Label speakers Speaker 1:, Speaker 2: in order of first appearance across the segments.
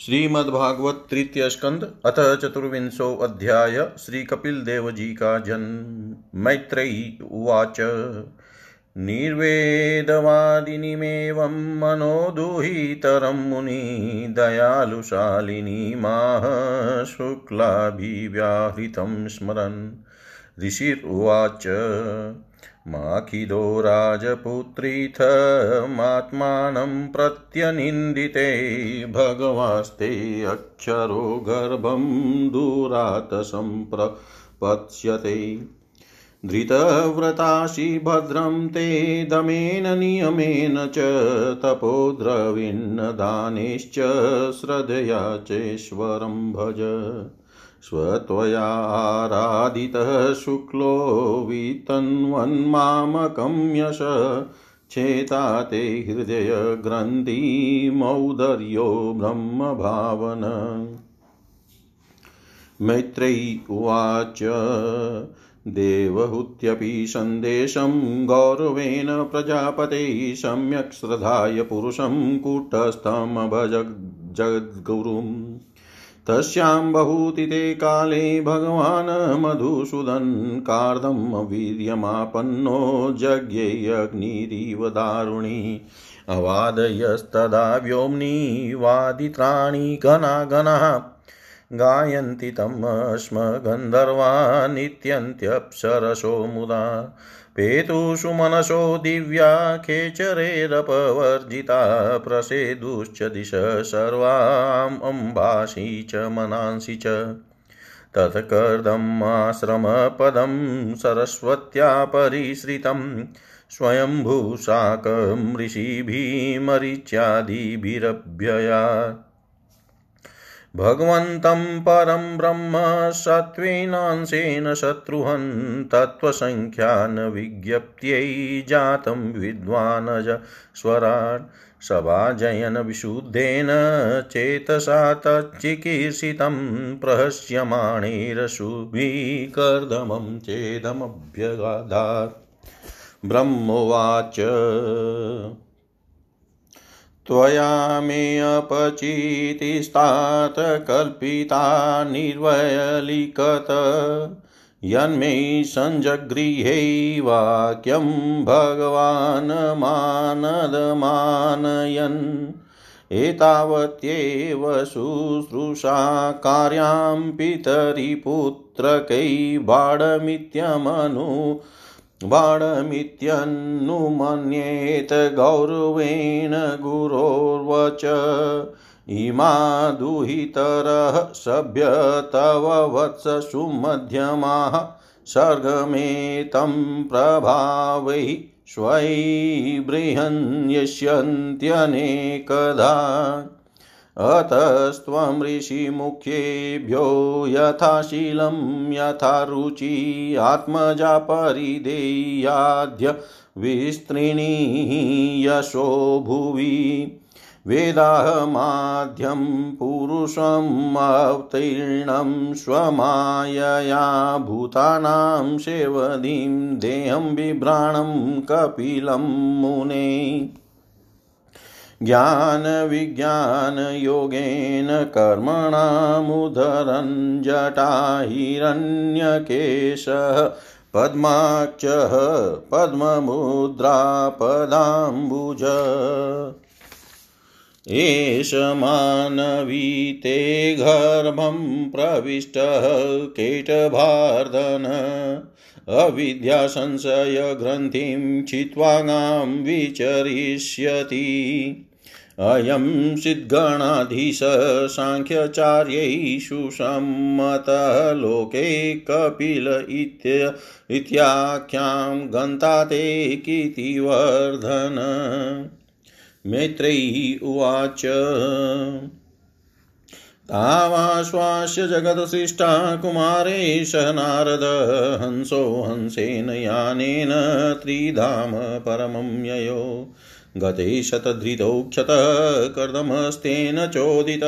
Speaker 1: श्रीमद्भागवत तृतीय स्कंद, अथ चतुर्विंशो अध्याय, श्री कपिल देव जी का जन्म। मैत्रेयी उवाच। निर्वेदवादिनीमेवं मुनि, दयालुशालिनी माह शुक्लाभिव्याहृतं स्मरन्। ऋषिर्वाच माखिदो राजपुत्रीथमात्मानं प्रत्यनिन्दिते, भगवास्ते अक्षरो गर्भं दूरात् सम्प्रपत्स्यते धृतव्रतासि भद्रं ते दमेन नियमेन च, तपोद्रविन्नदानैश्च, श्रद्धया चेश्वरं भज। स्वत्वयाराधितः शुक्लो वितन्वन्मामकं यश। चेता ते हृदयग्रन्थिमौदर्यो ब्रह्मभावन। मैत्रेयी उवाच। देवहूत्यपि सन्देशं गौरवेण प्रजापते। सम्यक् श्रद्धाय पुरुषं कूटस्थमभजग्जद्गुरुम् तस्यां बहुतिते काले भगवान् मधुसूदन् कार्दं वीर्यमापन्नो जज्ञेऽग्निरिव दारुणी। अवादयस्तदा व्योम्नि वादित्राणि घनाः गायन्ति तम् स्म गन्धर्वा नित्यन्त्यप्सरसो मुदा। पेतुषु मनसो दिव्या खेचरेरपवर्जिता प्रसेदुश्च दिश सर्वाम् अम्बासि च मनांसि च। तत्कर्दमाश्रमपदं सरस्वत्या परिश्रितं ऋषिभिमरिच्यादिभिरभ्ययात् भगवन्तं परं ब्रह्म सत्त्वेनांशेन शत्रुहन् तत्त्वसङ्ख्यान् विज्ञप्त्यै जातं विद्वानज स्वराट् सभाजयन विशुद्धेन चेतसा तच्चिकीर्षितं प्रहस्यमाणैरशुभिकर्दमं चेदमभ्यगाधात् ब्रह्मोवाच त्वया मेऽपचितिस्तात् कल्पिता निर्वयलिकत यन्मे सञ्जगृहे भगवान् मानदमानयन्। एतावत्येव शुश्रूषा कार्यां पितरिपुत्रकै बाढमित्यमनु बाणमित्यन्नुमन्येत गौरवेण गुरोर्वच। इमा दुहितरः सभ्य तव वत्स सुमध्यमाः सर्गमेतं प्रभावैः स्वै बृहन्यस्यन्त्यनेकधा। अतस्त्वं ऋषिमुख्येभ्यो यथाशीलं यथा रुचि आत्मजा परिदेयाद्य विस्तृणी यशो भुवि। वेदाहमाद्यं पुरुषमवतीर्णं स्वमायया भूतानां सेवदीं देहं बिभ्राणं कपिलं मुने। ज्ञानविज्ञानयोगेन कर्मणामुदरन् जटा हिरण्यकेशः पद्माक्षः पद्ममुद्रा पदाम्बुज एष मानवीते गर्भं प्रविष्टः केटभार्दन अविद्यासंशयग्रन्थिं छित्त्वागां विचरिष्यति। अयं सिद्गणाधीश साङ्ख्यचार्यैषु सम्मतः लोके कपिल इत्य इत्याख्यां गन्ताते कीर्तिवर्धन। मैत्रेयी उवाच। तावाश्वास्य जगत्सृष्टा कुमारेश नारद हंसो हंसेन यानेन त्रिधाम परमं ययो। गते शतधृतौ क्षतः कर्दमस्तेन चोदित,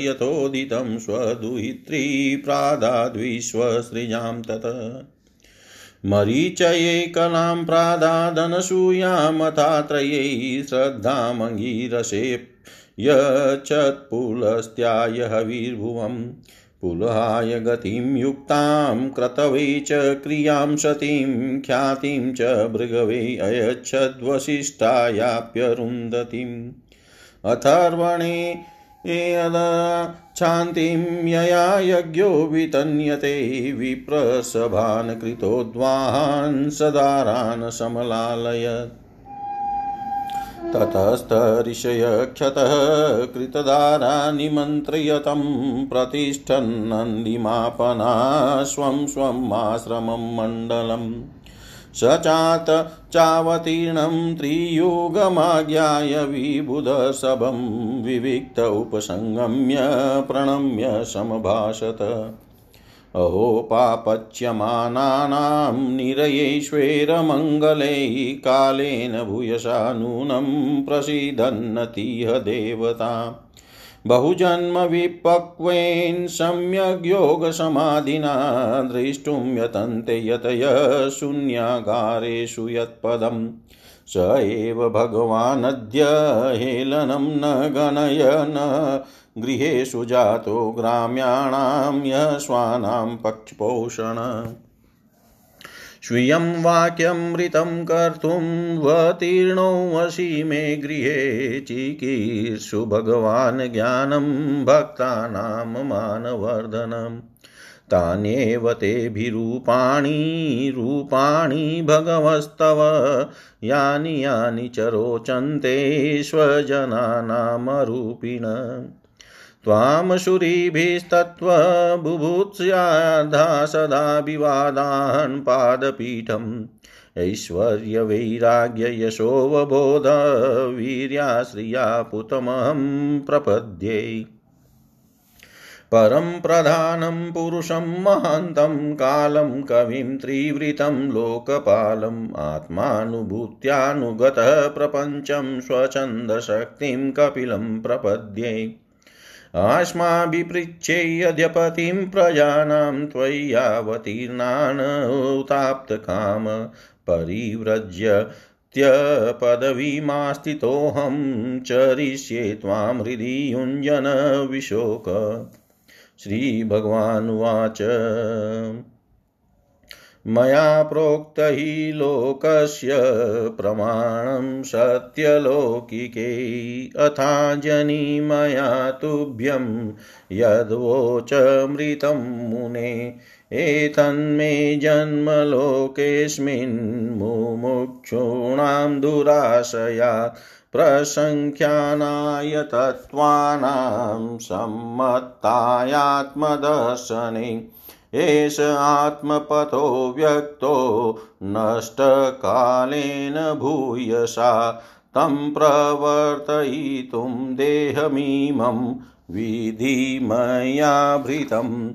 Speaker 1: यथोदितं स्वदुहित्री प्रादाद्विश्वसृजां तत्। मरीचये कलां प्रादादनसूयामथा त्रयै श्रद्धामङ्गीरसे यच्छत्पुलस्त्याय हविर्भुवम् पुलहाय गतिं युक्तां, क्रतवे च क्रियाँ सतीं, ख्यातिं च भृगवे अयच्छद्वसिष्ठायाप्यरुन्धतीम्। अथर्वणे शान्तिं यया यज्ञो वितन्यते विप्रसभान् कृतोद्वाहान् सदारान् समलालयत् ततस्तऋषयक्षतः कृतदारा निमन्त्रयतं प्रतिष्ठन्नन्दिमापना स्वं स्वम् आश्रमं मण्डलम् स चात चावतीर्णं त्रियुगमाज्ञाय विबुधसभं विविक्त उपसङ्गम्य प्रणम्य समभाषत। अहो पापच्यमानानां निरयेष्वेरमङ्गलैः कालेन भूयसा नूनं प्रसीदन्नतीह देवता। बहुजन्मविपक्वेन् सम्यग्योगसमाधिना द्रष्टुं यतन्ते यतय शून्यागारेषु यत्पदम्। स एव भगवानद्य हेलनं न गणय न गृहेषु जातो ग्राम्याणां यश्वानां पक्षपोषण। स्वीयं वाक्यमृतं कर्तुं वतीर्णोऽसि मे गृहे चिकीर्षु भगवान् ज्ञानं भक्तानां मानवर्धनम्। तान्येव तेभिरूपाणि, रूपाणि भगवस्तव। यानि यानि च रोचन्ते स्वजनानामरूपिण। त्वां शुरीभिस्तत्त्वबुभुत्स्याधा सदा विवादान् पादपीठम् ऐश्वर्यवैराग्ययशोवबोधवीर्याश्रिया पुतमहं प्रपद्ये। परं प्रधानं पुरुषं महान्तं कालं कविं त्रिवृतं लोकपालम् आत्मानुभूत्यानुगतः प्रपञ्चं स्वच्छन्दशक्तिं कपिलं प्रपद्ये। अस्माभिपृच्छेयद्यपतिं प्रजानां त्वय्यावतीर्णान् उताप्तकाम परिव्रज्य त्यपदवीमास्थितोऽहं चरिष्ये त्वां हृदि युञ्जनविशोक। श्रीभगवानुवाच। मया प्रोक्त हि लोकस्य प्रमाणं सत्यलौकिके। अथा जनि मया तुभ्यं यद्वोचमृतं मुने। एतन्मे जन्मलोकेऽस्मिन् मुमुक्षूणां दुराशयात् प्रसङ्ख्यानाय तत्त्वानां सम्मत्तायात्मदर्शने। एष आत्मपथो व्यक्तो नष्टकालेन भूयसा, तं प्रवर्तयितुं देहमिमं विधि मया भृतं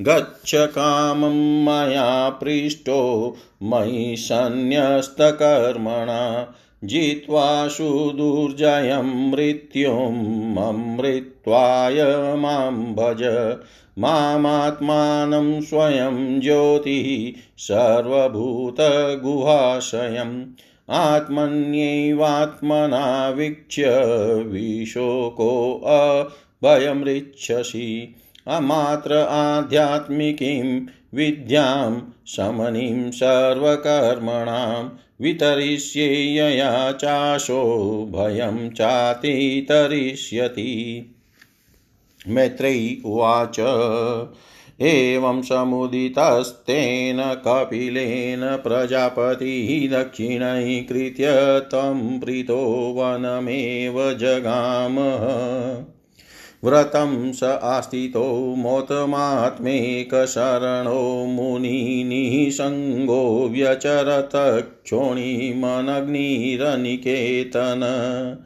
Speaker 1: गच्छ कामं मया पृष्टो, मयि सन्न्यस्तकर्मणा जित्वा सुदुर्जयं मृत्युममृत्वाय माँ भज। मामात्मानं स्वयं ज्योतिः, सर्वभूतगुहाशयम्। आत्मन्यैवात्मना वीक्ष्य विशोकोऽभयमृच्छसि अमात्र आध्यात्मिकीं विद्यां, शमनीं सर्वकर्मणां वितरिष्ये यया चाशो भयं चातितरिष्यति। मैत्रेयी उवाच, एवं समुदितस्तेन कपिलेन प्रजापतिः दक्षिणैकृत्य तं प्रीतो वनमेव जगामः। व्रतं स आस्थितो मोतमात्मेकशरणो मुनिनिसङ्गो व्यचरतक्षोणिमनग्निरनिकेतन।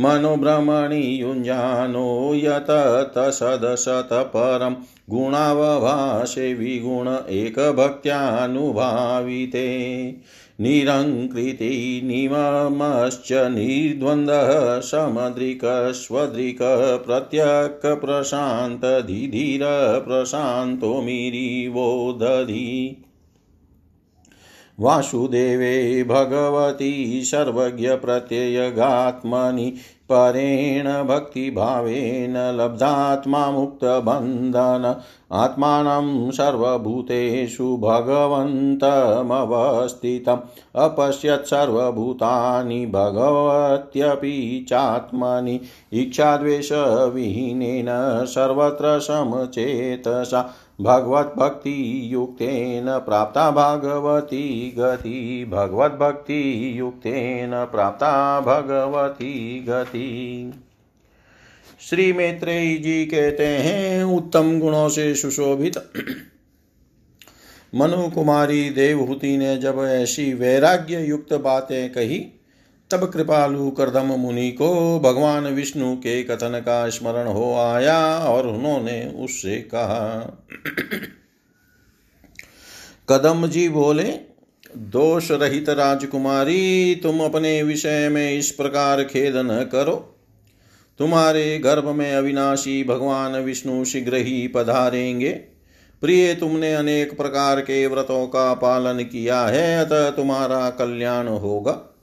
Speaker 1: मनोभ्रमणि युञ्जानो यततसदशतपरं गुणावभाषे विगुण एकभक्त्यानुभाविते। निरङ्कृति निममश्च निर्द्वन्द्वः समदृक्स्वदृक् प्रत्यक्प्रशान्तधिधीर प्रशान्तो मिरिवो दधि वासुदेवे भगवती सर्वज्ञप्रत्ययगात्मनि परेण भक्तिभावेन लब्धात्मा मुक्तबन्धन। आत्मानं सर्वभूतेषु भगवन्तमवस्थितम्। अपश्यत् सर्वभूतानि भगवत्यपि चात्मनि। इच्छाद्वेषविहीनेन सर्वत्र समचेतसा। भगवद्भक्तियुक्तेन प्राप्ता भगवती गति। भगवद्भक्तियुक्तेन प्राप्ता भगवती गति। श्री मैत्रेयी जी कहते हैं, उत्तम गुणों से सुशोभित मनु कुमारी देवहूति ने जब ऐसी वैराग्य युक्त बातें कही तब कृपालु करदम मुनि को भगवान विष्णु के कथन का स्मरण हो आया और उन्होंने उससे कहा, कदम जी बोले, दोष रहित राजकुमारी, तुम अपने विषय में इस प्रकार खेद न करो। तुम्हारे गर्भ में अविनाशी भगवान विष्णु शीघ्र ही पधारेंगे। प्रिय, तुमने अनेक प्रकार के व्रतों का पालन किया है, अतः तुम्हारा कल्याण होगा।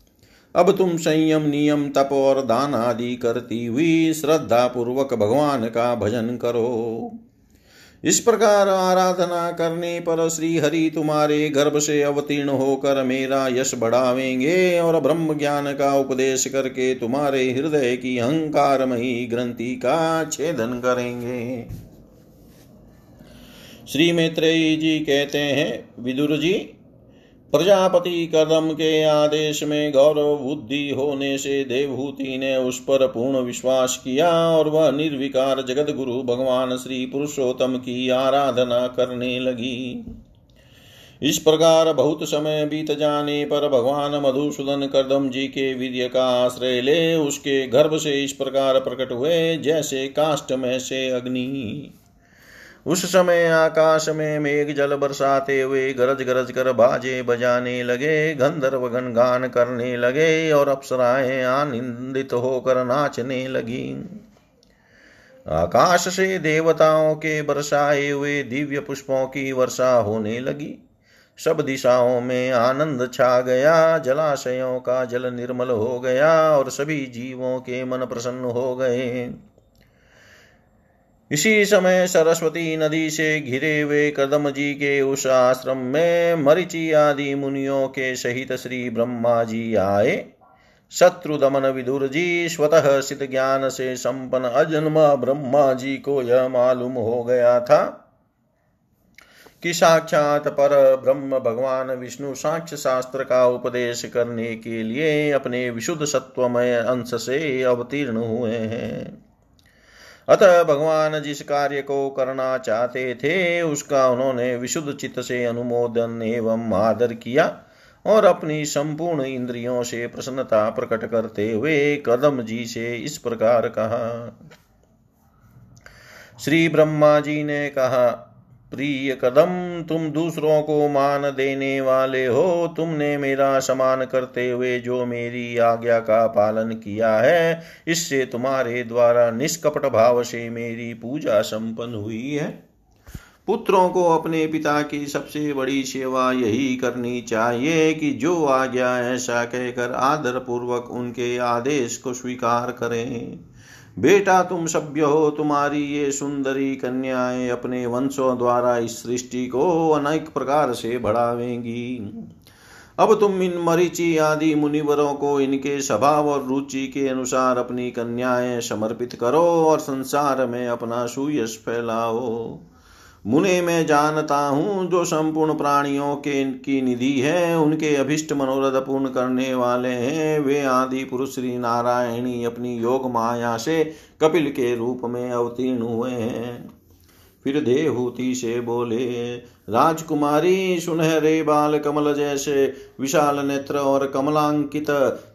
Speaker 1: अब तुम संयम, नियम, तप और दान आदि करती हुई श्रद्धा पूर्वक भगवान का भजन करो। इस प्रकार आराधना करने पर श्री हरि तुम्हारे गर्भ से अवतीर्ण होकर मेरा यश बढ़ावेंगे और ब्रह्म ज्ञान का उपदेश करके तुम्हारे हृदय की अहंकारमयी ग्रंथि का छेदन करेंगे। श्री मैत्रेयी जी कहते हैं, विदुर जी प्रजापति कदम के आदेश में गौरव बुद्धि होने से देवहूति ने उस पर पूर्ण विश्वास किया और वह निर्विकार जगत गुरु भगवान श्री पुरुषोत्तम की आराधना करने लगी। इस प्रकार बहुत समय बीत जाने पर भगवान मधुसूदन कदम जी के वीर्य का आश्रय ले उसके गर्भ से इस प्रकार प्रकट हुए, जैसे काष्ट में से अग्नि। उस समय आकाश में मेघ जल बरसाते हुए गरज गरज कर बाजे बजाने लगे, गंधर्व गण गान करने लगे और अप्सराएँ आनंदित होकर नाचने लगी। आकाश से देवताओं के बरसाए हुए दिव्य पुष्पों की वर्षा होने लगी। सब दिशाओं में आनंद छा गया, जलाशयों का जल निर्मल हो गया और सभी जीवों के मन प्रसन्न हो गए। इसी समय सरस्वती नदी से घिरे हुए कदम जी के उस आश्रम में मरिचि आदि मुनियों के सहित श्री ब्रह्मा जी आए। शत्रु दमन विदुर जी स्वतः सिद्ध ज्ञान से संपन्न अजन्मा ब्रह्मा जी को यह मालूम हो गया था कि साक्षात पर ब्रह्म भगवान विष्णु साक्ष्य शास्त्र का उपदेश करने के लिए अपने विशुद्ध सत्वमय अंश से अवतीर्ण हुए हैं। अतः भगवान जिस कार्य को करना चाहते थे, उसका उन्होंने विशुद्ध चित्त से अनुमोदन एवं आदर किया और अपनी संपूर्ण इंद्रियों से प्रसन्नता प्रकट करते हुए कदम जी से इस प्रकार कहा। श्री ब्रह्मा जी ने कहा प्रिय कदम, तुम दूसरों को मान देने वाले हो। तुमने मेरा समान करते हुए जो मेरी आज्ञा का पालन किया है, इससे तुम्हारे द्वारा निष्कपट भाव से मेरी पूजा संपन्न हुई है। पुत्रों को अपने पिता की सबसे बड़ी सेवा यही करनी चाहिए कि जो आज्ञा ऐसा कहकर आदर पूर्वक उनके आदेश को स्वीकार करें। बेटा तुम सभ्य हो, तुम्हारी ये सुंदरी कन्याएँ अपने वंशों द्वारा इस सृष्टि को अनेक प्रकार से बढ़ावेंगी। अब तुम इन मरीचि आदि मुनिवरों को इनके स्वभाव और रुचि के अनुसार अपनी कन्याएँ समर्पित करो और संसार में अपना सुयश फैलाओ। मुने मैं जानता हूँ जो संपूर्ण प्राणियों के, की निधि है, उनके अभिष्ट मनोरथ पूर्ण करने वाले हैं। वे आदि पुरुष श्री नारायणी अपनी योग माया से कपिल के रूप में अवतीर्ण हुए हैं। फिर देहूति से बोले राजकुमारी सुनहरे बाल कमल जैसे विशाल नेत्र और कमलांकित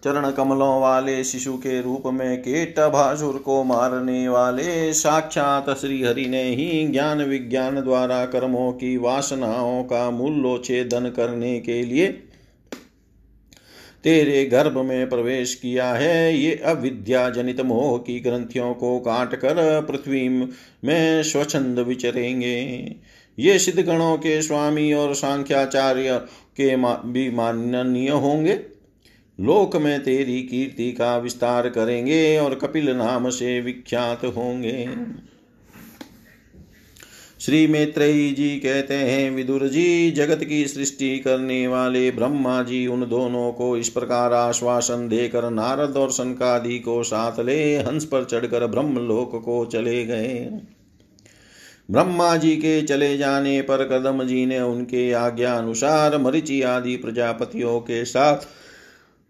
Speaker 1: चरण कमलों वाले शिशु के रूप में केट भासुर को मारने वाले साक्षात श्री हरि ने ही ज्ञान विज्ञान द्वारा कर्मों की वासनाओं का मूल्योच्छेदन करने के लिए तेरे गर्भ में प्रवेश किया है। ये अविद्या जनित मोह की ग्रंथियों को काट कर पृथ्वी में स्वच्छंद विचरेंगे। ये सिद्ध गणों के स्वामी और सांख्याचार्य के भी माननीय होंगे। लोक में तेरी कीर्ति का विस्तार करेंगे और कपिल नाम से विख्यात होंगे। श्री मैत्रेयी जी कहते हैं, विदुर जी, जगत की सृष्टि करने वाले ब्रह्मा जी उन दोनों को इस प्रकार आश्वासन देकर नारद और संकादि को साथ ले, हंस पर चढ़कर ब्रह्मलोक को चले गए। ब्रह्मा जी के चले जाने पर कदम जी ने उनके आज्ञा अनुसार मरिचि आदि प्रजापतियों के साथ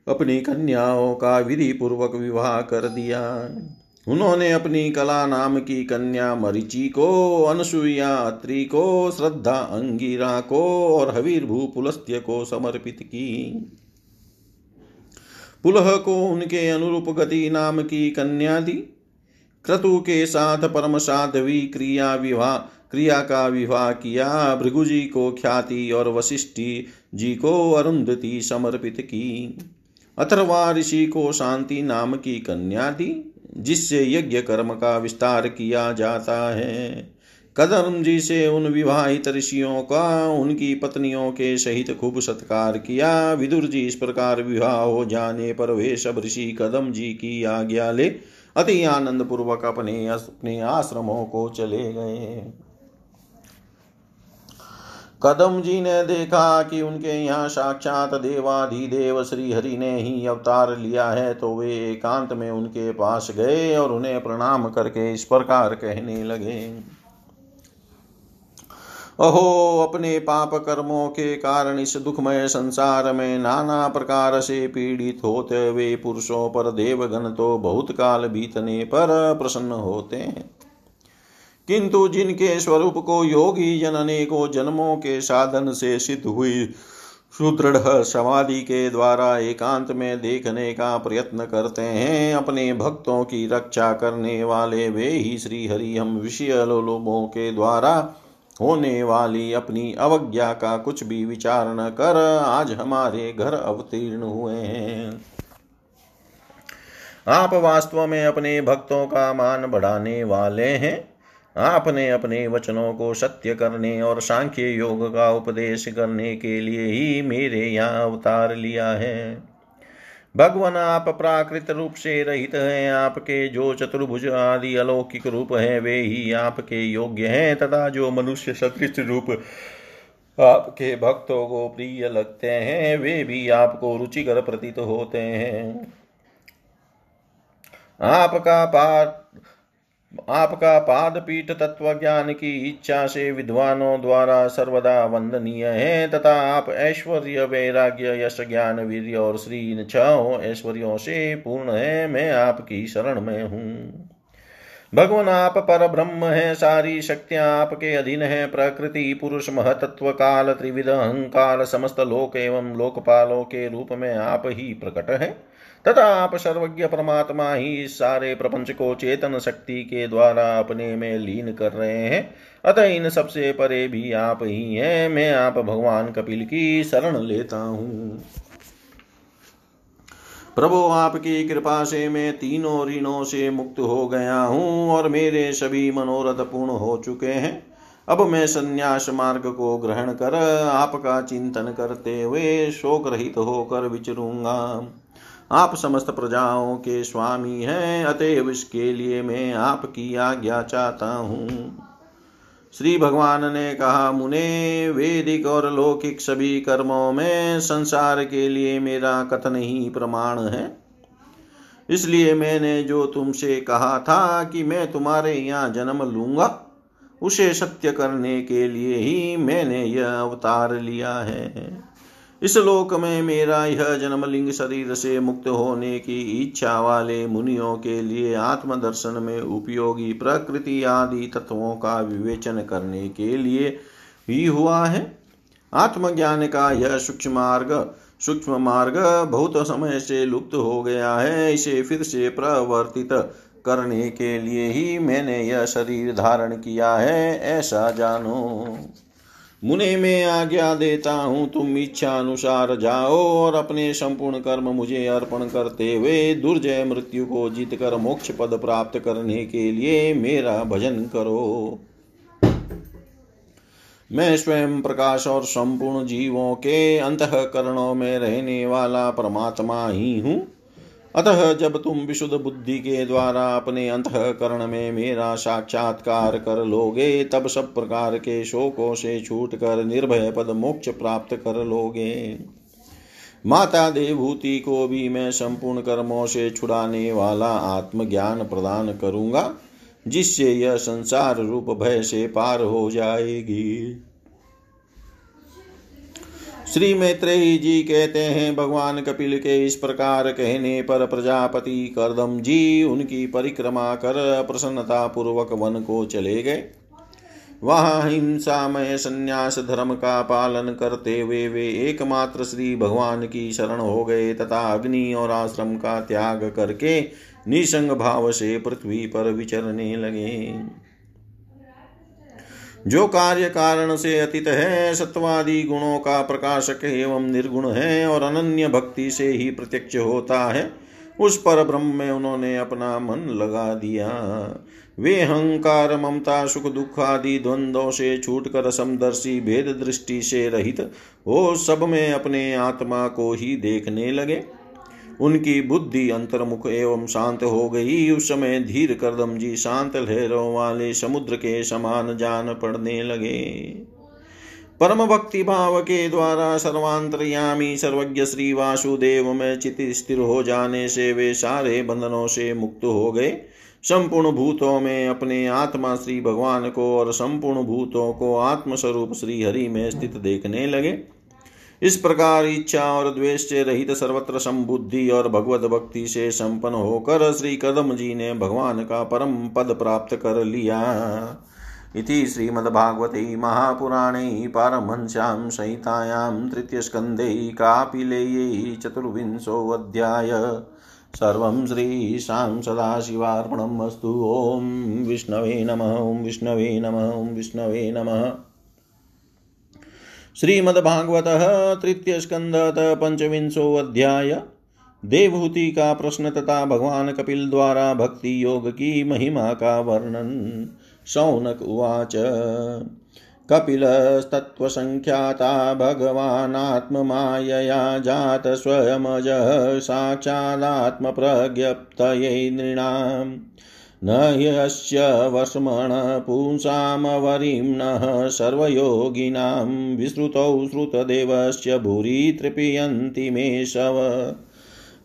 Speaker 1: अपनी कन्याओं का विधि पूर्वक विवाह कर दिया। उन्होंने अपनी कला नाम की कन्या मरिचि को अनुसुईया अत्रि को, श्रद्धा अंगिरा को और हवीर भू पुलस्त्य को समर्पित की। पुलह को उनके अनुरूप गति नाम की कन्या दी। क्रतु के साथ परम साधवी क्रिया विवाह, क्रिया का विवाह किया। भृगुजी को ख्याति और वशिष्ठी जी को अरुंधति समर्पित की। अथर्वा ऋषि को शांति नाम की कन्या दी, जिससे यज्ञ कर्म का विस्तार किया जाता है। कदम जी से उन विवाहित ऋषियों का, उनकी पत्नियों के सहित खूब सत्कार किया। विदुर जी इस प्रकार विवाह हो जाने पर वे सब ऋषि कदम जी की आज्ञा ले अति आनंद पूर्वक अपने अपने आश्रमों को चले गए। कदम जी ने देखा कि उनके यहाँ साक्षात देवाधिदेव श्री हरि ने ही अवतार लिया है तो वे एकांत में उनके पास गए और उन्हें प्रणाम करके इस प्रकार कहने लगे। अहो, अपने पाप कर्मों के कारण इस दुखमय संसार में नाना प्रकार से पीड़ित होते हुए पुरुषों पर देवगण तो बहुत काल बीतने पर प्रसन्न होते हैं। किंतु जिनके स्वरूप को योगी जन अनेकों जन्मों के साधन से सिद्ध हुई सुदृढ़ समाधि के द्वारा एकांत में देखने का प्रयत्न करते हैं, अपने भक्तों की रक्षा करने वाले वे ही श्री हरि हम विषय लोलोभों के द्वारा होने वाली अपनी अवज्ञा का कुछ भी विचार न कर आज हमारे घर अवतीर्ण हुए हैं। आप वास्तव में अपने भक्तों का मान बढ़ाने वाले हैं। आपने अपने वचनों को सत्य करने और सांख्य योग का उपदेश करने के लिए ही मेरे यहाँ अवतार लिया है। भगवान आप प्राकृत रूप से रहित हैं, आपके जो चतुर्भुज आदि अलौकिक रूप हैं, वे ही आपके योग्य हैं, तथा जो मनुष्य सदृश रूप आपके भक्तों को प्रिय लगते हैं, वे भी आपको रुचिकर प्रतीत होते हैं। आपका पाठ आपका पाद पीठ तत्व ज्ञान की इच्छा से विद्वानों द्वारा सर्वदा वंदनीय है, तथा आप ऐश्वर्य वैराग्य, यश ज्ञान, वीर्य और श्री इन छह ऐश्वर्यों से पूर्ण है, मैं आपकी शरण में हूँ। भगवान आप पर ब्रह्म है, सारी शक्तियाँ आपके अधीन है, प्रकृति, पुरुष, महतत्व, काल, त्रिविध, अहंकार, समस्त लोक एवं लोकपालों के रूप में आप ही प्रकट है। तथा आप सर्वज्ञ परमात्मा ही इस सारे प्रपंच को चेतन शक्ति के द्वारा अपने में लीन कर रहे हैं। अतः इन सबसे परे भी आप ही हैं। मैं आप भगवान कपिल की शरण लेता हूँ। प्रभु, आपकी कृपा से मैं तीनों ऋणों से मुक्त हो गया हूँ और मेरे सभी मनोरथ पूर्ण हो चुके हैं। अब मैं संन्यास मार्ग को ग्रहण कर आपका चिंतन करते हुए शोक रहित होकर विचरूँगा। आप समस्त प्रजाओं के स्वामी हैं, अतएव इसके लिए मैं आपकी आज्ञा चाहता हूँ। श्री भगवान ने कहा, मुने, वेदिक और लौकिक सभी कर्मों में संसार के लिए मेरा कथन ही प्रमाण है। इसलिए मैंने जो तुमसे कहा था कि मैं तुम्हारे यहाँ जन्म लूँगा, उसे सत्य करने के लिए ही मैंने यह अवतार लिया है। इस लोक में मेरा यह जन्मलिंग शरीर से मुक्त होने की इच्छा वाले मुनियों के लिए आत्मदर्शन में उपयोगी प्रकृति आदि तत्वों का विवेचन करने के लिए ही हुआ है। आत्मज्ञान का यह सूक्ष्म मार्ग सूक्ष्म मार्ग बहुत समय से लुप्त हो गया है। इसे फिर से प्रवर्तित करने के लिए ही मैंने यह शरीर धारण किया है, ऐसा जानो। मुने में आज्ञा देता हूँ, तुम इच्छा अनुसार जाओ और अपने संपूर्ण कर्म मुझे अर्पण करते हुए दुर्जय मृत्यु को जीत कर मोक्ष पद प्राप्त करने के लिए मेरा भजन करो। मैं स्वयं प्रकाश और संपूर्ण जीवों के अंतकरणों में रहने वाला परमात्मा ही हूँ। अतः जब तुम विशुद्ध बुद्धि के द्वारा अपने अंतकरण में मेरा साक्षात्कार कर लोगे, तब सब प्रकार के शोकों से छूट कर निर्भय पद मोक्ष प्राप्त कर लोगे। माता देवभूति को भी मैं संपूर्ण कर्मों से छुड़ाने वाला आत्मज्ञान प्रदान करूँगा, जिससे यह संसार रूप भय से पार हो जाएगी। श्री मैत्रेयी जी कहते हैं, भगवान कपिल के इस प्रकार कहने पर प्रजापति करदम जी उनकी परिक्रमा कर प्रसन्नता पूर्वक वन को चले गए। वहाँ हिंसामय संन्यास धर्म का पालन करते हुए वे एकमात्र श्री भगवान की शरण हो गए तथा अग्नि और आश्रम का त्याग करके निसंग भाव से पृथ्वी पर विचरने लगे। जो कार्य कारण से अतीत है, सत्वादि गुणों का प्रकाशक एवं निर्गुण है और अनन्य भक्ति से ही प्रत्यक्ष होता है, उस पर ब्रह्म में उन्होंने अपना मन लगा दिया। वे अहंकार, ममता, सुख, दुख आदि द्वंद्वों से छूट कर समदर्शी भेद दृष्टि से रहित, वो सब में अपने आत्मा को ही देखने लगे। उनकी बुद्धि अंतर्मुख एवं शांत हो गई। उस समय धीर करदम जी शांत लहरों वाले समुद्र के समान जान पड़ने लगे। परम भक्ति भाव के द्वारा सर्वांतरयामी सर्वज्ञ श्री वासुदेव में चित स्थिर हो जाने से वे सारे बंधनों से मुक्त हो गए। संपूर्ण भूतों में अपने आत्मा श्री भगवान को और संपूर्ण भूतों को आत्मस्वरूप श्री हरि में स्थित देखने लगे। इस प्रकार इच्छा और द्वेष से रहित सर्वत्र संबुद्धि और भगवत भक्ति से संपन्न होकर श्री कदम जी ने भगवान का परम पद प्राप्त कर लिया। इति श्रीमद्भागवते महापुराणे पारमहंस्यां संहितायां तृतीयस्कन्धे कापिलेयै चतुर्विंशोऽध्याय। सर्वं श्रीशां सदाशिवार्पणम् अस्तु। ॐ विष्णवे नमः, ॐ विष्णवे नमः, ॐ विष्णवे नमः। श्रीमद्भागवतः तृतीयस्कन्धतः पञ्चविंशोऽध्याय। देवहूति का प्रश्न तथा भगवान कपिल द्वारा भक्ति योग की महिमा का वर्णन। शौनक उवाच। कपिलस्तत्त्वसङ्ख्याता भगवानात्ममायया जात स्वयमजः साक्षादात्मप्रज्ञप्तये नृणाम्। न ह्यस्य वस्मण पुंसामवरिम्नः सर्वयोगिनां विश्रुतौ श्रुतदेवस्य भूरि तृपयन्ति मे शव।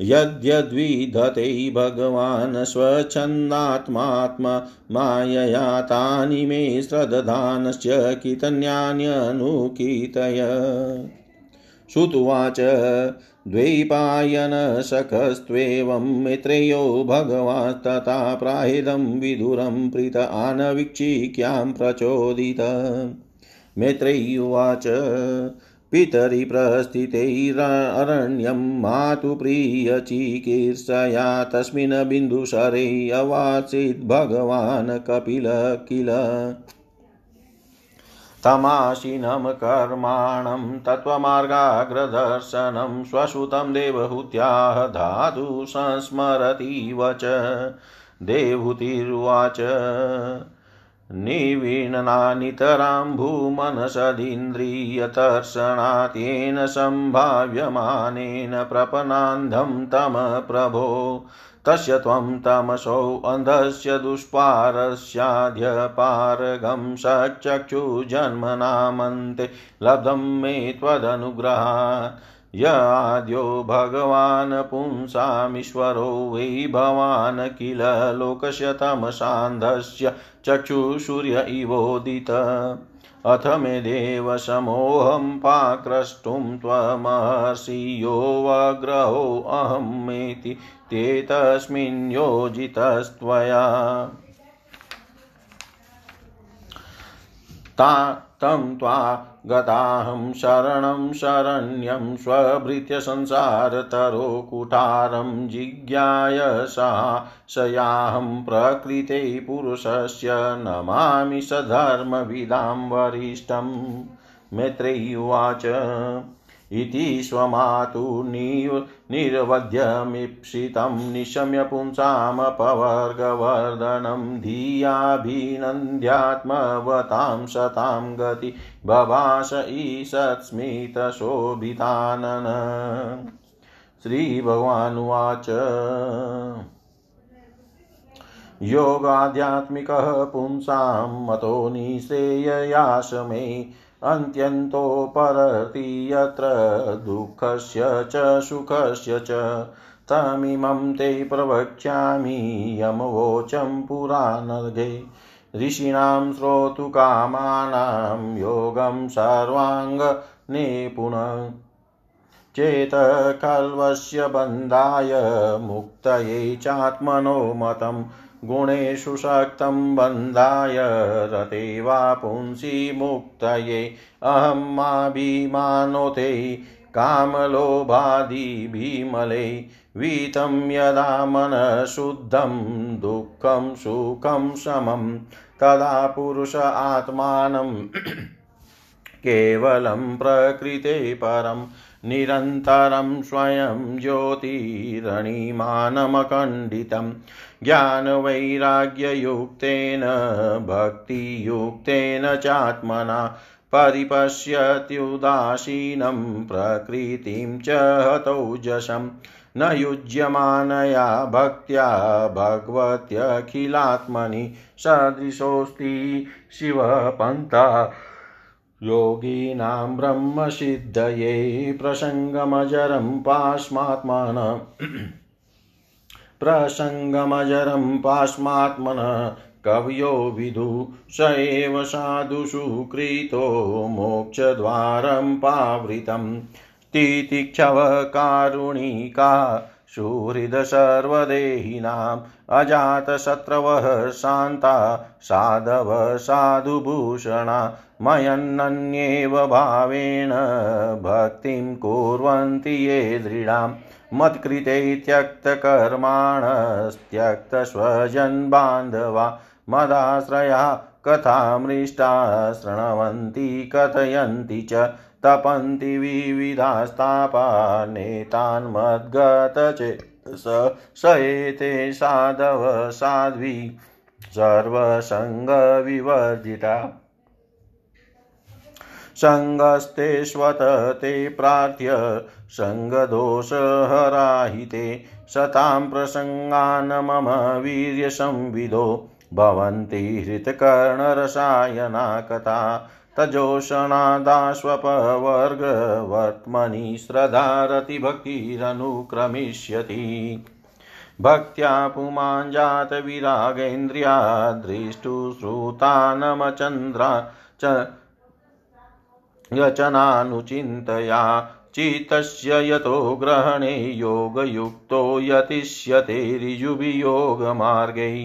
Speaker 1: यद्यद्विधते भगवान् स्वच्छन्दात्मात्मा मायया तानि मे श्रदधानश्च कितन्यान्यनुकीतय। श्रुतुवाच द्वैपायनशकस्त्वेवं मित्रेयो भगवास्तथा प्राहिदं विदुरं प्रीत आनवीक्षिक्यां प्रचोदित। मैत्रेय्युवाच पितरि प्रस्थितैररण्यं मातुप्रियचिकीर्षया तस्मिन् बिन्दुसरे अवासीत् भगवान् कपिल किल। तमाशिनं कर्माणं तत्त्वमार्गाग्रदर्शनं स्वसुतं देवहूत्याः धातु संस्मरतीव च देवहूतिरुवाच। निवीणनानितरां भूमनसदीन्द्रियतर्षणात्येन सम्भाव्यमानेन प्रपनान्धं तम प्रभो। तस्य त्वं तमसो अन्धस्य दुष्पारस्याध्यपारगं सचक्षुजन्मनामन्ते लब्धं मे त्वदनुग्रहात्। य आद्यो भगवान् पुंसामीश्वरो वै भवान् किल लोकस्य तमसान्धस्य चक्षुसूर्य इवोदित। अथ मे देव समोऽहं पाक्रष्टुं त्वमर्षि योऽवग्रहोऽहमेति ते तस्मिन् योजितस्त्वया। ता तं त्वा गताहं शरणं शरण्यं स्वभृत्य संसारतरो कुठारं जिज्ञाय शयाहं प्रकृते पुरुषस्य नमामि सधर्मविदां वरिष्ठं। मैत्रेय्युवाच इति स्वमातु निर्वध्यमीप्सितं निशम्य पुंसामपवर्गवर्धनं धियाभिनन्द्यात्मवतां शतां गति बभाष ईषत्स्मितशोभितानन श्रीभगवानुवाच। योगाध्यात्मिकः पुंसां मतो निःश्रेययाशमे अन्त्यन्तोपरति यत्र दुःखस्य च, सुखस्य च। तमिमं ते प्रवक्ष्यामि यमवोचं पुरानगे ऋषीणां श्रोतुकामानां योगं सर्वाङ्गनिपुण। चेतकल्वस्य बन्धाय मुक्तये चात्मनो मतम्। गुणेषु शक्तं बन्धाय रते वा पुंसि मुक्तये। अहं माभिमानोते कामलोभादिभिमले वीतं यदा मनशुद्धं, दुःखं, सुखं समं। तदा पुरुष आत्मानं केवलं प्रकृते परम् निरन्तरं स्वयं ज्योतिरणिमानमखण्डितं ज्ञानवैराग्ययुक्तेन, भक्तियुक्तेन चात्मना परिपश्यत्युदासीनं प्रकृतिं च हतौजसं न युज्यमानया भक्त्या भगवत्यखिलात्मनि सदृशोऽस्ति शिवपन्था। योगीनां ब्रह्मसिद्धये प्रसङ्गमजरं पास्मात्मन प्रसङ्गमजरं पास्मात्मन कवयो विदु स एव साधुषु कृतो मोक्षद्वारं पावृतं तितिक्षवकारुणिका सुहृद सर्वदेहिनाम् अजातशत्रवः शान्ता साधव साधुभूषणा मयन्नन्येव भावेन भक्तिं कुर्वन्ति ये दृढां मत्कृते त्यक्तकर्माणस्त्यक्तस्वजन्बान्धवा मदाश्रया कथामृष्टा शृण्वन्ति कथयन्ति च तपन्ति विविधास्तापा नेतान्मद्गतचेतस स एते साधव साध्वी सर्वसङ्गविवर्जिता। सङ्गस्तेष्वत ते प्रार्थ्य सङ्गदोषहराहिते सतां प्रसङ्गान् मम वीर्यसंविदो भवन्ति हृतकर्णरसायना कथा तजोषणादाश्वपवर्गवर्त्मनि श्रद्धारतिभक्तिरनुक्रमिष्यति भक्त्या पुमाञ्जातविरागेन्द्रिया दृष्टुश्रुतानमचन्द्रा च यचनानुचिन्तया चित्तस्य यतो ग्रहणे योगयुक्तो यतिष्यते ऋजुभियोगमार्गैः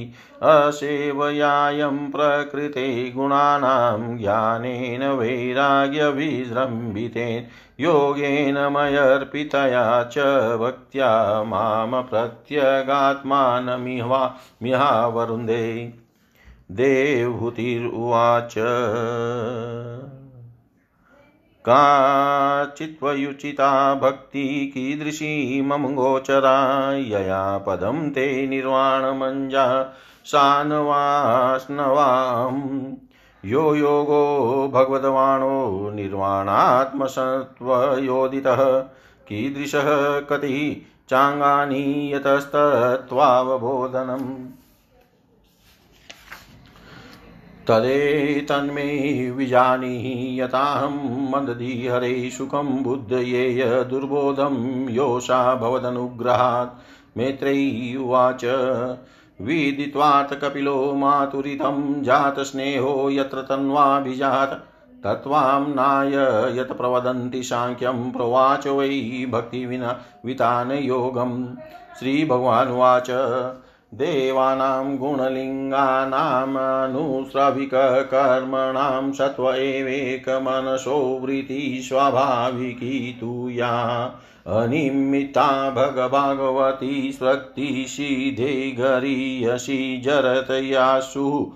Speaker 1: असेवयायं प्रकृते गुणानां ज्ञानेन वैराग्यविजृम्भितेन योगेन मयर्पितया च भक्त्या माँ प्रत्यगात्मानमिहा मिहावरुन्धे देवहूतिरुवाच काचित्त्वयुचिता भक्ति कीदृशी मम गोचरा यया पदं ते निर्वाणमञ्जा सानवास्नवाम् यो योगो भगवद्वाणो निर्वाणात्मसत्त्वयोदितः। कीदृशः कति चाङ्गानि यतस्तत्त्वावबोधनम्। तदेतन्मे विजानीहि यताहं मन्दधिहरे सुखं बुद्धयेय दुर्बोधं योषा भवदनुग्रहात्। मैत्रेयी उवाच, विदित्वात् कपिलो मातुरितं जातस्नेहो यत्र तन्वाभिजात। तत्त्वाम्नाय यत् प्रवदन्ति साङ्ख्यं प्रवाच वै भक्तिविना वितान योगं श्रीभगवानुवाच देवानां गुणलिङ्गानामनुस्रविककर्मणां सत्त्व एवेकमनसो वृत्ति स्वाभाविकी तु या। अनिमित्ता भगभागवती स्वक्तिशीधे गरीयसी जरतयासु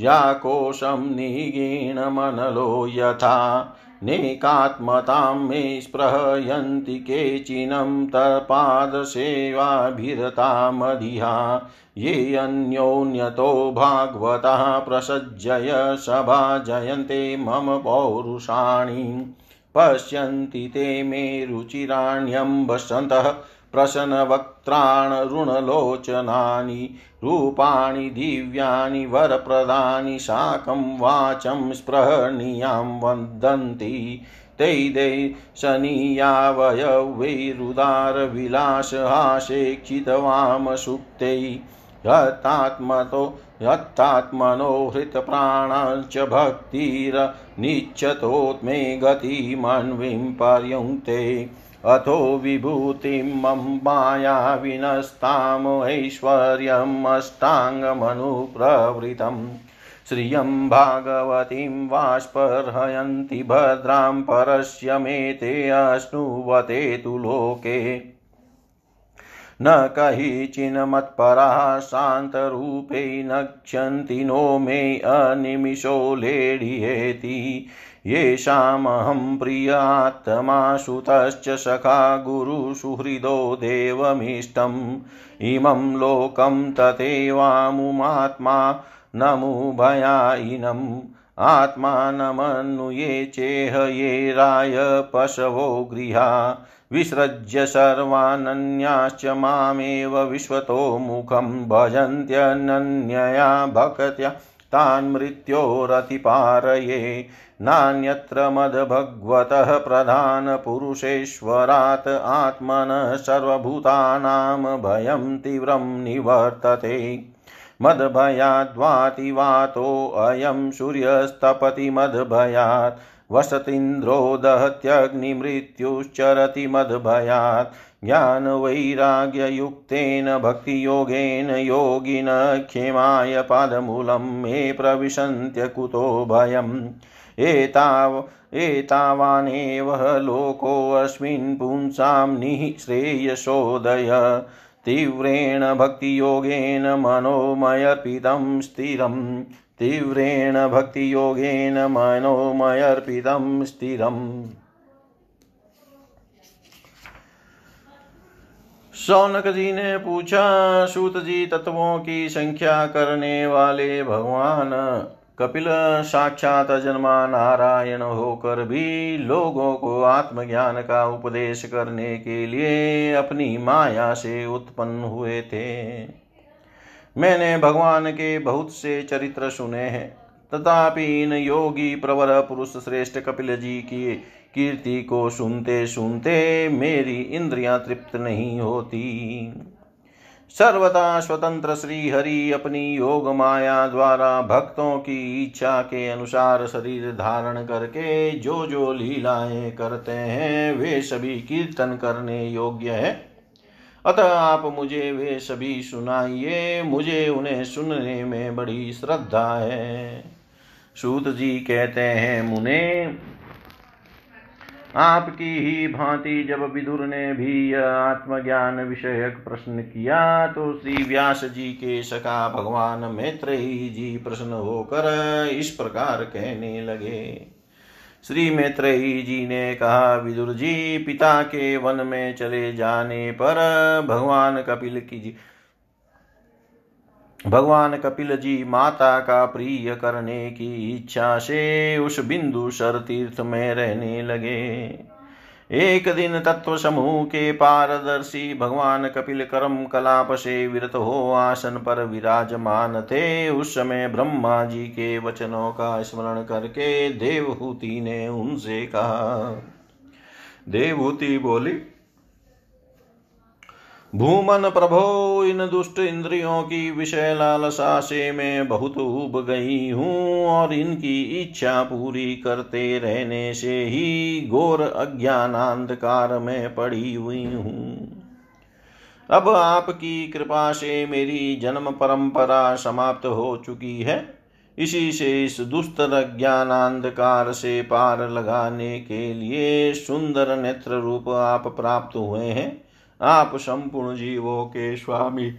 Speaker 1: या कोशं निगीणमनलो यथा। नेकात्मतां मे स्पृहयन्ति केचिनं तपादसेवाभिरतामधिहा। ये अन्योन्यतो भागवतः प्रसज्जय सभा जयन्ते मम पौरुषाणि। पश्यन्ति ते मे रुचिराण्यम्बसन्तः प्रसन्नवक्त्राणरुणलोचनानि रूपाणि दिव्यानि वरप्रदानि साकं वाचं स्पृहणीयां वदन्ति। तैदैशनीयावयवैरुदारविलासहासेक्षितवामसुप्तै यत्तात्मतो यत्तात्मनो हृतप्राणाश्च भक्तिरनिच्छतोत्मे गतिमन्वीं पर्युङ्क्ते अथो विभूतिं मम मायाविनस्तामैश्वर्यमष्टाङ्गमनुप्रवृतम् श्रियं भागवतीं वाष्पर्हयन्ति भद्रां परस्य मे ते अश्नुवते तु लोके। न कहिचिन्मत्पराः शान्तरूपे नक्ष्यन्ति नो मे अनिमिषो लेढियेति येषामहं प्रियात्मा सखा गुरुसुहृदो देवमीष्टम्। इमं लोकं तथैवामुमात्मा नमुभयायिनम् आत्मानमनुये चेह ये राय पशवो गृहा। विसृज्य सर्वानन्याश्च मामेव विश्वतो मुखं। भजन्त्यनन्यया भक्त्या तान् मृत्योरतिपारये। नान्यत्र मद्भगवतः प्रधानपुरुषेश्वरात् आत्मनः सर्वभूतानां भयं तीव्रं निवर्तते। मद्भयाद्वातिवातोऽयं सूर्यस्तपति मद्भयात् वसतीन्द्रो दहत्यग्निमृत्युश्चरति मद्भयात्। ज्ञानवैराग्ययुक्तेन भक्तियोगेन योगिन क्षेमाय पादमूलं मे प्रविशन्त्यकुतो भयम्। एताव, एतावानेव लोकोऽस्मिन् पुंसां निःश्रेयसोदय तीव्रेण भक्तियोगेन मनोमयर्पितं स्थिरम्। तीव्रेण भक्तियोगेन मनोमयर्पितं स्थिरम्। सौनक जी ने पूछा, सूत जी, तत्वों की संख्या करने वाले भगवान कपिल साक्षात जन्मा नारायण होकर भी लोगों को आत्मज्ञान का उपदेश करने के लिए अपनी माया से उत्पन्न हुए थे। मैंने भगवान के बहुत से चरित्र सुने हैं। तथापि इन योगी प्रवर पुरुष श्रेष्ठ कपिल जी की कीर्ति को सुनते सुनते मेरी इंद्रियाँ तृप्त नहीं होती। सर्वदा स्वतंत्र श्री हरि अपनी योग माया द्वारा भक्तों की इच्छा के अनुसार शरीर धारण करके जो जो लीलाएँ करते हैं, वे सभी कीर्तन करने योग्य है। अतः आप मुझे वे सभी सुनाइए, मुझे उन्हें सुनने में बड़ी श्रद्धा है। सूत जी कहते हैं, मुने आपकी ही भांति जब विदुर ने भी आत्मज्ञान विषयक प्रश्न किया तो श्री व्यास जी के सका भगवान मैत्रेयी जी प्रश्न होकर इस प्रकार कहने लगे। श्री मैत्रेयी जी ने कहा, विदुर जी, पिता के वन में चले जाने पर भगवान कपिल की जी भगवान कपिल जी माता का प्रिय करने की इच्छा से उस बिंदु सर तीर्थ में रहने लगे। एक दिन तत्व समूह के पारदर्शी भगवान कपिल कर्म कलाप से विरत हो आसन पर विराजमान थे। उस समय ब्रह्मा जी के वचनों का स्मरण करके देवहूति ने उनसे कहा, देवहूति बोली भूमन प्रभो इन दुष्ट इंद्रियों की विषय लालसा से मैं बहुत उब गई हूँ और इनकी इच्छा पूरी करते रहने से ही घोर अज्ञानांधकार में पड़ी हुई हूँ। अब आपकी कृपा से मेरी जन्म परंपरा समाप्त हो चुकी है। इसी से इस दुस्तर ज्ञानांधकार से पार लगाने के लिए सुंदर नेत्र रूप आप प्राप्त हुए हैं। आप संपूर्ण जीवों के स्वामी।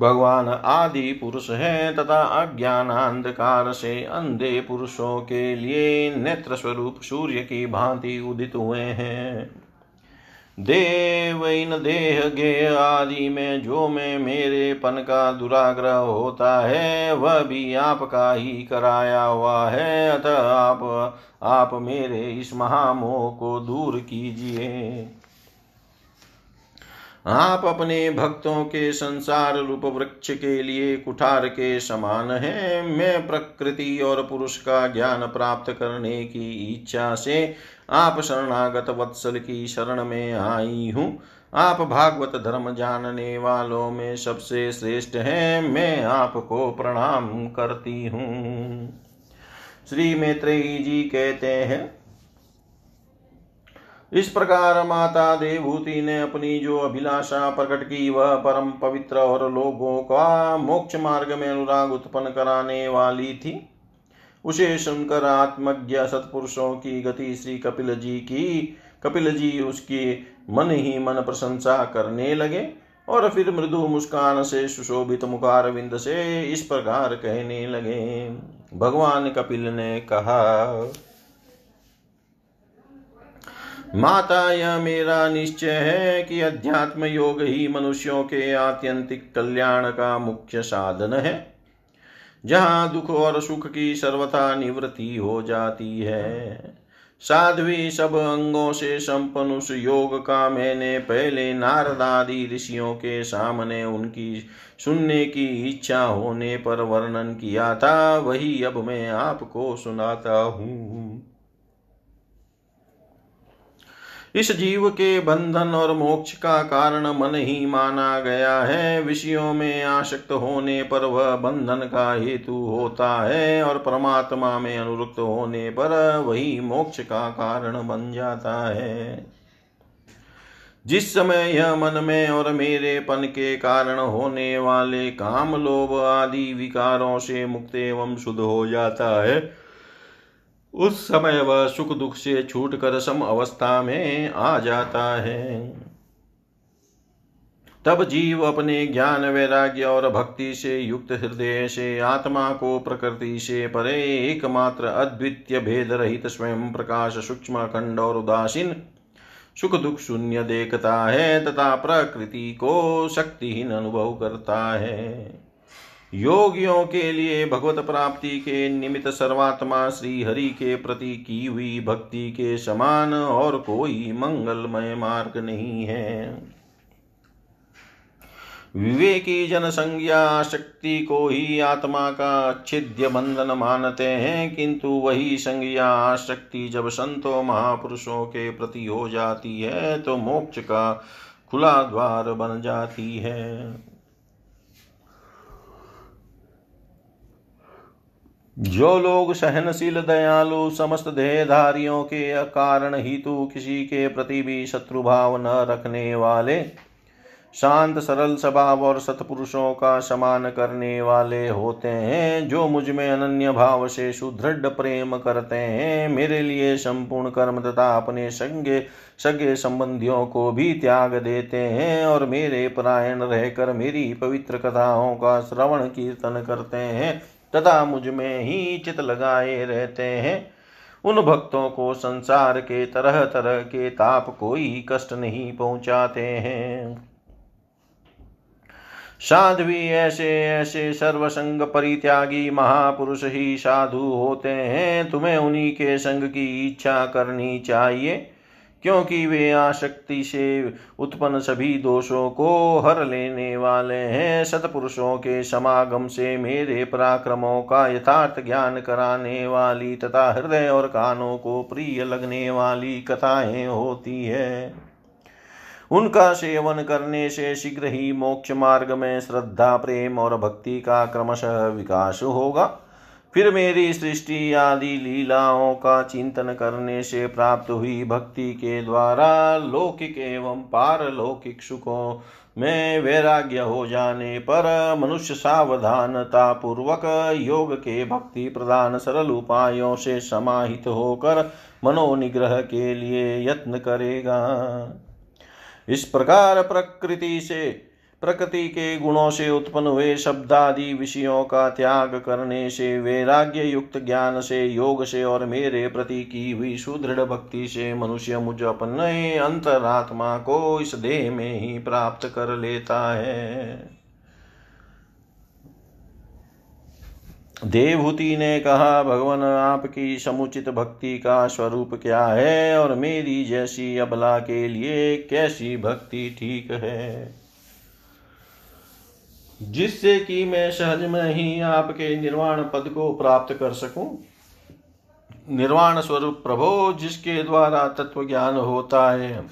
Speaker 1: भगवान आदि पुरुष हैं तथा अज्ञान अंधकार से अंधे पुरुषों के लिए नेत्र स्वरूप सूर्य की भांति उदित हुए हैं। देव इन देह गे आदि में जो में मेरे पन का दुराग्रह होता है, वह भी आपका ही कराया हुआ है। अतः आप आप मेरे इस महामोह को दूर कीजिए। आप अपने भक्तों के संसार रूप वृक्ष के लिए कुठार के समान हैं। मैं प्रकृति और पुरुष का ज्ञान प्राप्त करने की इच्छा से आप शरणागत वत्सल की शरण में आई हूँ। आप भागवत धर्म जानने वालों में सबसे श्रेष्ठ हैं। मैं आपको प्रणाम करती हूँ। श्री मैत्रेयी जी कहते हैं इस प्रकार माता देवभूति ने अपनी जो अभिलाषा प्रकट की, वह परम पवित्र और लोगों का मोक्ष मार्ग में अनुराग उत्पन्न कराने वाली थी। उसे सुनकर आत्मज्ञ सत्पुरुषों की गति श्री कपिल जी की, कपिल जी उसकी मन ही मन प्रशंसा करने लगे और फिर मृदु मुस्कान से, सुशोभित मुखार विंद से इस प्रकार कहने लगे, भगवान कपिल ने कहा माता यह मेरा निश्चय है कि अध्यात्म योग ही मनुष्यों के आत्यंतिक कल्याण का मुख्य साधन है। जहाँ दुख और सुख की सर्वथा निवृत्ति हो जाती है। साध्वी सब अंगों से संपन्न उस योग का मैंने पहले नारदादि ऋषियों के सामने उनकी सुनने की इच्छा होने पर वर्णन किया था, वही अब मैं आपको सुनाता हूँ। इस जीव के बंधन और मोक्ष का कारण मन ही माना गया है। विषयों में आसक्त होने पर वह बंधन का हेतु होता है और परमात्मा में अनुरुक्त होने पर वही मोक्ष का कारण बन जाता है। जिस समय यह मन में और मेरे पन के कारण होने वाले काम लोभ आदि विकारों से मुक्त एवं शुद्ध हो जाता है उस समय वह सुख दुख से छूट कर सम अवस्था में आ जाता है। तब जीव अपने ज्ञान, वैराग्य और भक्ति से युक्त हृदय से, आत्मा को प्रकृति से परे एकमात्र अद्वितीय भेद रहित स्वयं प्रकाश, सूक्ष्म खंड और उदासीन सुख दुख शून्य देखता है, तथा प्रकृति को शक्तिहीन अनुभव करता है। योगियों के लिए भगवत प्राप्ति के निमित्त सर्वात्मा श्री हरि के प्रति की हुई भक्ति के समान और कोई मंगलमय मार्ग नहीं है। विवेकी जन संज्ञा शक्ति को ही आत्मा का छिद्य बंधन मानते हैं, किंतु वही संज्ञा शक्ति जब संतों महापुरुषों के प्रति हो जाती है तो मोक्ष का खुला द्वार बन जाती है। जो लोग सहनशील दयालु समस्त देहधारियों के कारण ही तो किसी के प्रति भी शत्रुभाव न रखने वाले, शांत सरल स्वभाव और सतपुरुषों का समान करने वाले होते हैं, जो मुझमें अनन्य भाव से सुदृढ़ प्रेम करते हैं, मेरे लिए संपूर्ण कर्म तथा अपने संगे, सगे संबंधियों को भी त्याग देते हैं और मेरे परायण रहकर मेरी पवित्र कथाओं का श्रवण कीर्तन करते हैं। तथा मुझमें ही चित लगाए रहते हैं। उन भक्तों को संसार के तरह तरह के ताप कोई कष्ट नहीं पहुंचाते हैं। साध्वी ऐसे ऐसे सर्वसंग परित्यागी महापुरुष ही साधु होते हैं। तुम्हें उन्हीं के संग की इच्छा करनी चाहिए। क्योंकि वे आसक्ति से उत्पन्न सभी दोषों को हर लेने वाले हैं। सतपुरुषों के समागम से मेरे पराक्रमों का यथार्थ ज्ञान कराने वाली तथा हृदय और कानों को प्रिय लगने वाली कथाएँ होती है। उनका सेवन करने से शीघ्र ही मोक्ष मार्ग में श्रद्धा, प्रेम और भक्ति का क्रमशः विकास होगा। फिर मेरी सृष्टि आदि लीलाओं का चिंतन करने से प्राप्त हुई भक्ति के द्वारा लौकिक एवं पारलौकिक सुखों में वैराग्य हो जाने पर मनुष्य सावधानता पूर्वक योग के भक्ति प्रदान सरल उपायों से समाहित होकर मनोनिग्रह के लिए यत्न करेगा। इस प्रकार प्रकृति से प्रकृति के गुणों से उत्पन्न हुए शब्दादि विषयों का त्याग करने से वैराग्य युक्त ज्ञान से, योग से और मेरे प्रति की हुई सुदृढ़ भक्ति से मनुष्य मुझ अपने अंतरात्मा को इस देह में ही प्राप्त कर लेता है। देवहूति ने कहा, भगवान, आपकी समुचित भक्ति का स्वरूप क्या है और मेरी जैसी अबला के लिए कैसी भक्ति ठीक है? जिससे कि मैं सहज में ही आपके निर्वाण पद को प्राप्त कर सकूँ। निर्वाण स्वरूप प्रभो, जिसके द्वारा तत्व ज्ञान होता है,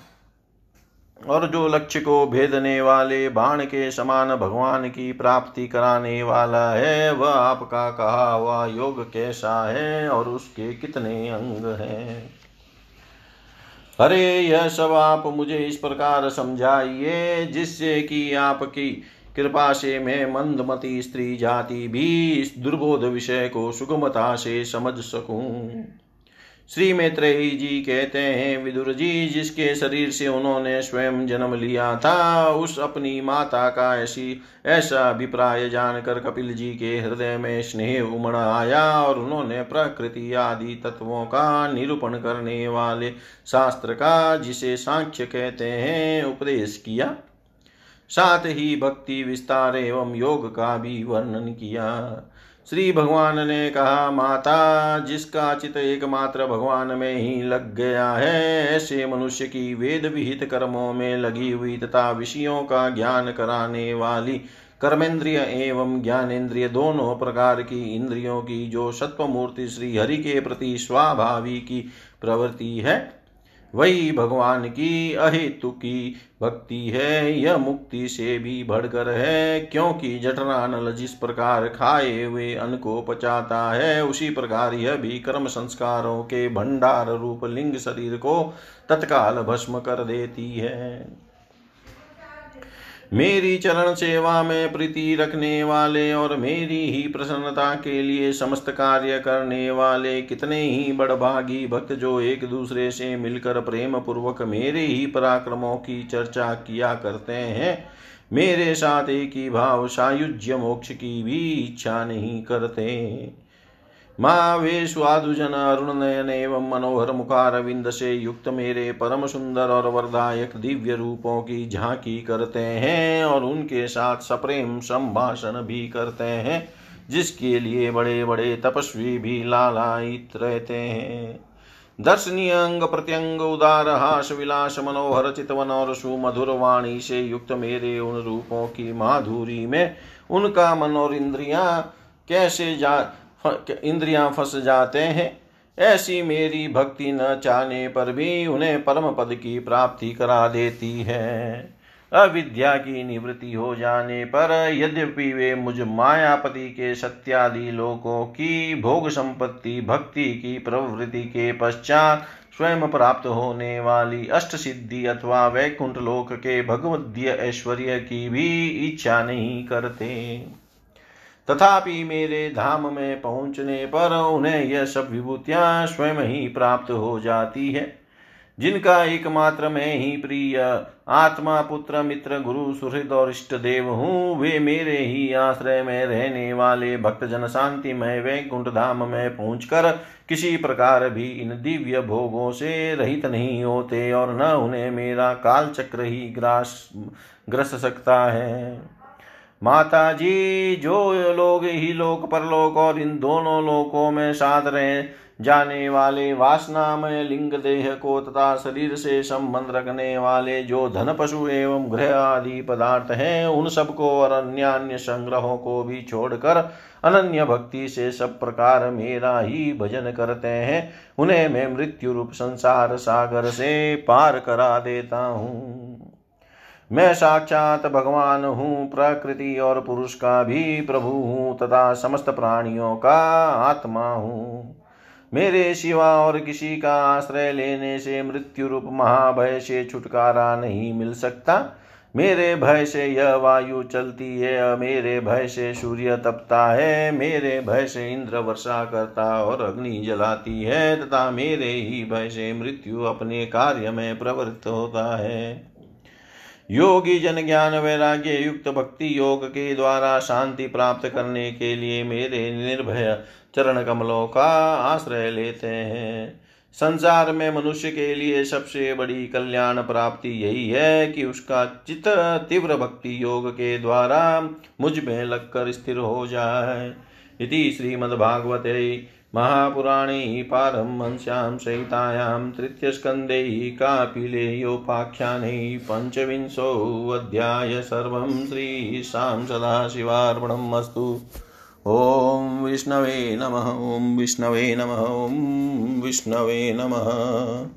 Speaker 1: और जो लक्ष्य को भेदने वाले, बाण के समान भगवान की प्राप्ति कराने वाला है, वह आपका कहा हुआ योग कैसा है, और उसके कितने अंग हैं। अरे, यह सब आप मुझे इस प्रकार समझाइए, जिससे कि आपकी कृपा से मैं मंदमती स्त्री जाति भी इस दुर्बोध विषय को सुगमता से समझ सकूँ। श्री मैत्रेयी जी कहते हैं, विदुर जी, जिसके शरीर से उन्होंने स्वयं जन्म लिया था, उस अपनी माता का ऐसी, ऐसा अभिप्राय जानकर कपिल जी के हृदय में स्नेह उमड़ आया और उन्होंने प्रकृति आदि तत्वों का निरूपण करने वाले शास्त्र का, जिसे सांख्य कहते हैं, उपदेश किया। साथ ही भक्ति विस्तार एवं योग का भी वर्णन किया। श्री भगवान ने कहा, माता, जिसका चित एकमात्र भगवान में ही लग गया है, ऐसे मनुष्य की वेद विहित कर्मों में लगी हुई तथा विषयों का ज्ञान कराने वाली कर्मेंद्रिय एवं ज्ञानेन्द्रिय दोनों प्रकार की इंद्रियों की जो सत्वमूर्ति श्री हरि के प्रति स्वाभावी की प्रवृत्ति है वही भगवान की अहेतु की भक्ति है, यह मुक्ति से भी बढ़कर है, क्योंकि जठरानल जिस प्रकार खाए हुए अन्न को पचाता है, उसी प्रकार यह भी कर्म संस्कारों के भंडार रूप लिंग शरीर को तत्काल भस्म कर देती है। मेरी चरण सेवा में प्रीति रखने वाले और मेरी ही प्रसन्नता के लिए समस्त कार्य करने वाले कितने ही बड़भागी भक्त जो एक दूसरे से मिलकर प्रेम पूर्वक मेरे ही पराक्रमों की चर्चा किया करते हैं, मेरे साथ एक ही भाव सायुज्य मोक्ष की भी इच्छा नहीं करते। माँ वे स्वादुजन अरुण नयन एवं मनोहर मुखार विंद से युक्त मेरे परम सुंदर और वरदायक दिव्य रूपों की झांकी करते हैं और उनके साथ सप्रेम संभाषण भी करते हैं, जिसके लिए बड़े बड़े तपस्वी भी लालायित रहते हैं। दर्शनीय अंग प्रत्यंग उदार हास विलास मनोहर चितवन और सुमधुर वाणी से युक्त मेरे उन रूपों की माधुरी में उनका मन और इंद्रिया कैसे जा इंद्रियाँ फंस जाते हैं। ऐसी मेरी भक्ति न चाहने पर भी उन्हें परम पद की प्राप्ति करा देती है। अविद्या की निवृत्ति हो जाने पर यद्यपि वे मुझ मायापति के सत्यादि लोकों की भोग संपत्ति, भक्ति की प्रवृत्ति के पश्चात स्वयं प्राप्त होने वाली अष्ट सिद्धि अथवा वैकुंठ लोक के भगवदीय ऐश्वर्य की भी इच्छा नहीं करते। तथापि मेरे धाम में पहुँचने पर उन्हें यह सब विभूतियाँ स्वयं ही प्राप्त हो जाती है। जिनका एकमात्र मैं ही प्रिय आत्मा, पुत्र, मित्र, गुरु, सुहृद और इष्ट देव हूँ, वे मेरे ही आश्रय में रहने वाले भक्त जन शांति में, वैकुंठ धाम में पहुंचकर किसी प्रकार भी इन दिव्य भोगों से रहित नहीं होते और न उन्हें मेरा काल चक्र ही ग्रास ग्रस सकता है। माता जी जो लोग ही लोक परलोक और इन दोनों लोकों में साध रहे, जाने वाले वासनामय लिंग देह को तथा शरीर से संबंध रखने वाले जो धन पशु एवं गृह आदि पदार्थ हैं, उन सबको और अन्य अन्य संग्रहों को भी छोड़कर अनन्य भक्ति से सब प्रकार मेरा ही भजन करते हैं। उन्हें मैं मृत्यु रूप संसार सागर से पार करा देता हूँ। मैं साक्षात भगवान हूँ, प्रकृति और पुरुष का भी प्रभु हूँ, तथा समस्त प्राणियों का आत्मा हूँ। मेरे सिवा और किसी का आश्रय लेने से मृत्यु रूप महाभय से छुटकारा नहीं मिल सकता। मेरे भय से यह वायु चलती है, मेरे भय से सूर्य तपता है, मेरे भय से इंद्र वर्षा करता और अग्नि जलाती है, तथा मेरे ही भय से मृत्यु अपने कार्य में प्रवृत्त होता है। योगी जन ज्ञान वैराग्य युक्त भक्ति योग के द्वारा शांति प्राप्त करने के लिए मेरे निर्भय चरण कमलों का आश्रय लेते हैं। संसार में मनुष्य के लिए सबसे बड़ी कल्याण प्राप्ति यही है कि उसका चित्त तीव्र भक्ति योग के द्वारा मुझमें लगकर स्थिर हो जाए। इति श्रीमद्भागवते महापुराणे पारमहंस्यां सहितायां तृतीयस्कन्धे कापिलेयोपाख्याने पञ्चविंशोऽध्याय सर्वं श्रीशां सदाशिवार्पणम् अस्तु ॐ विष्णवे नमः, ॐ विष्णवे नमः, ॐ विष्णवे नमः।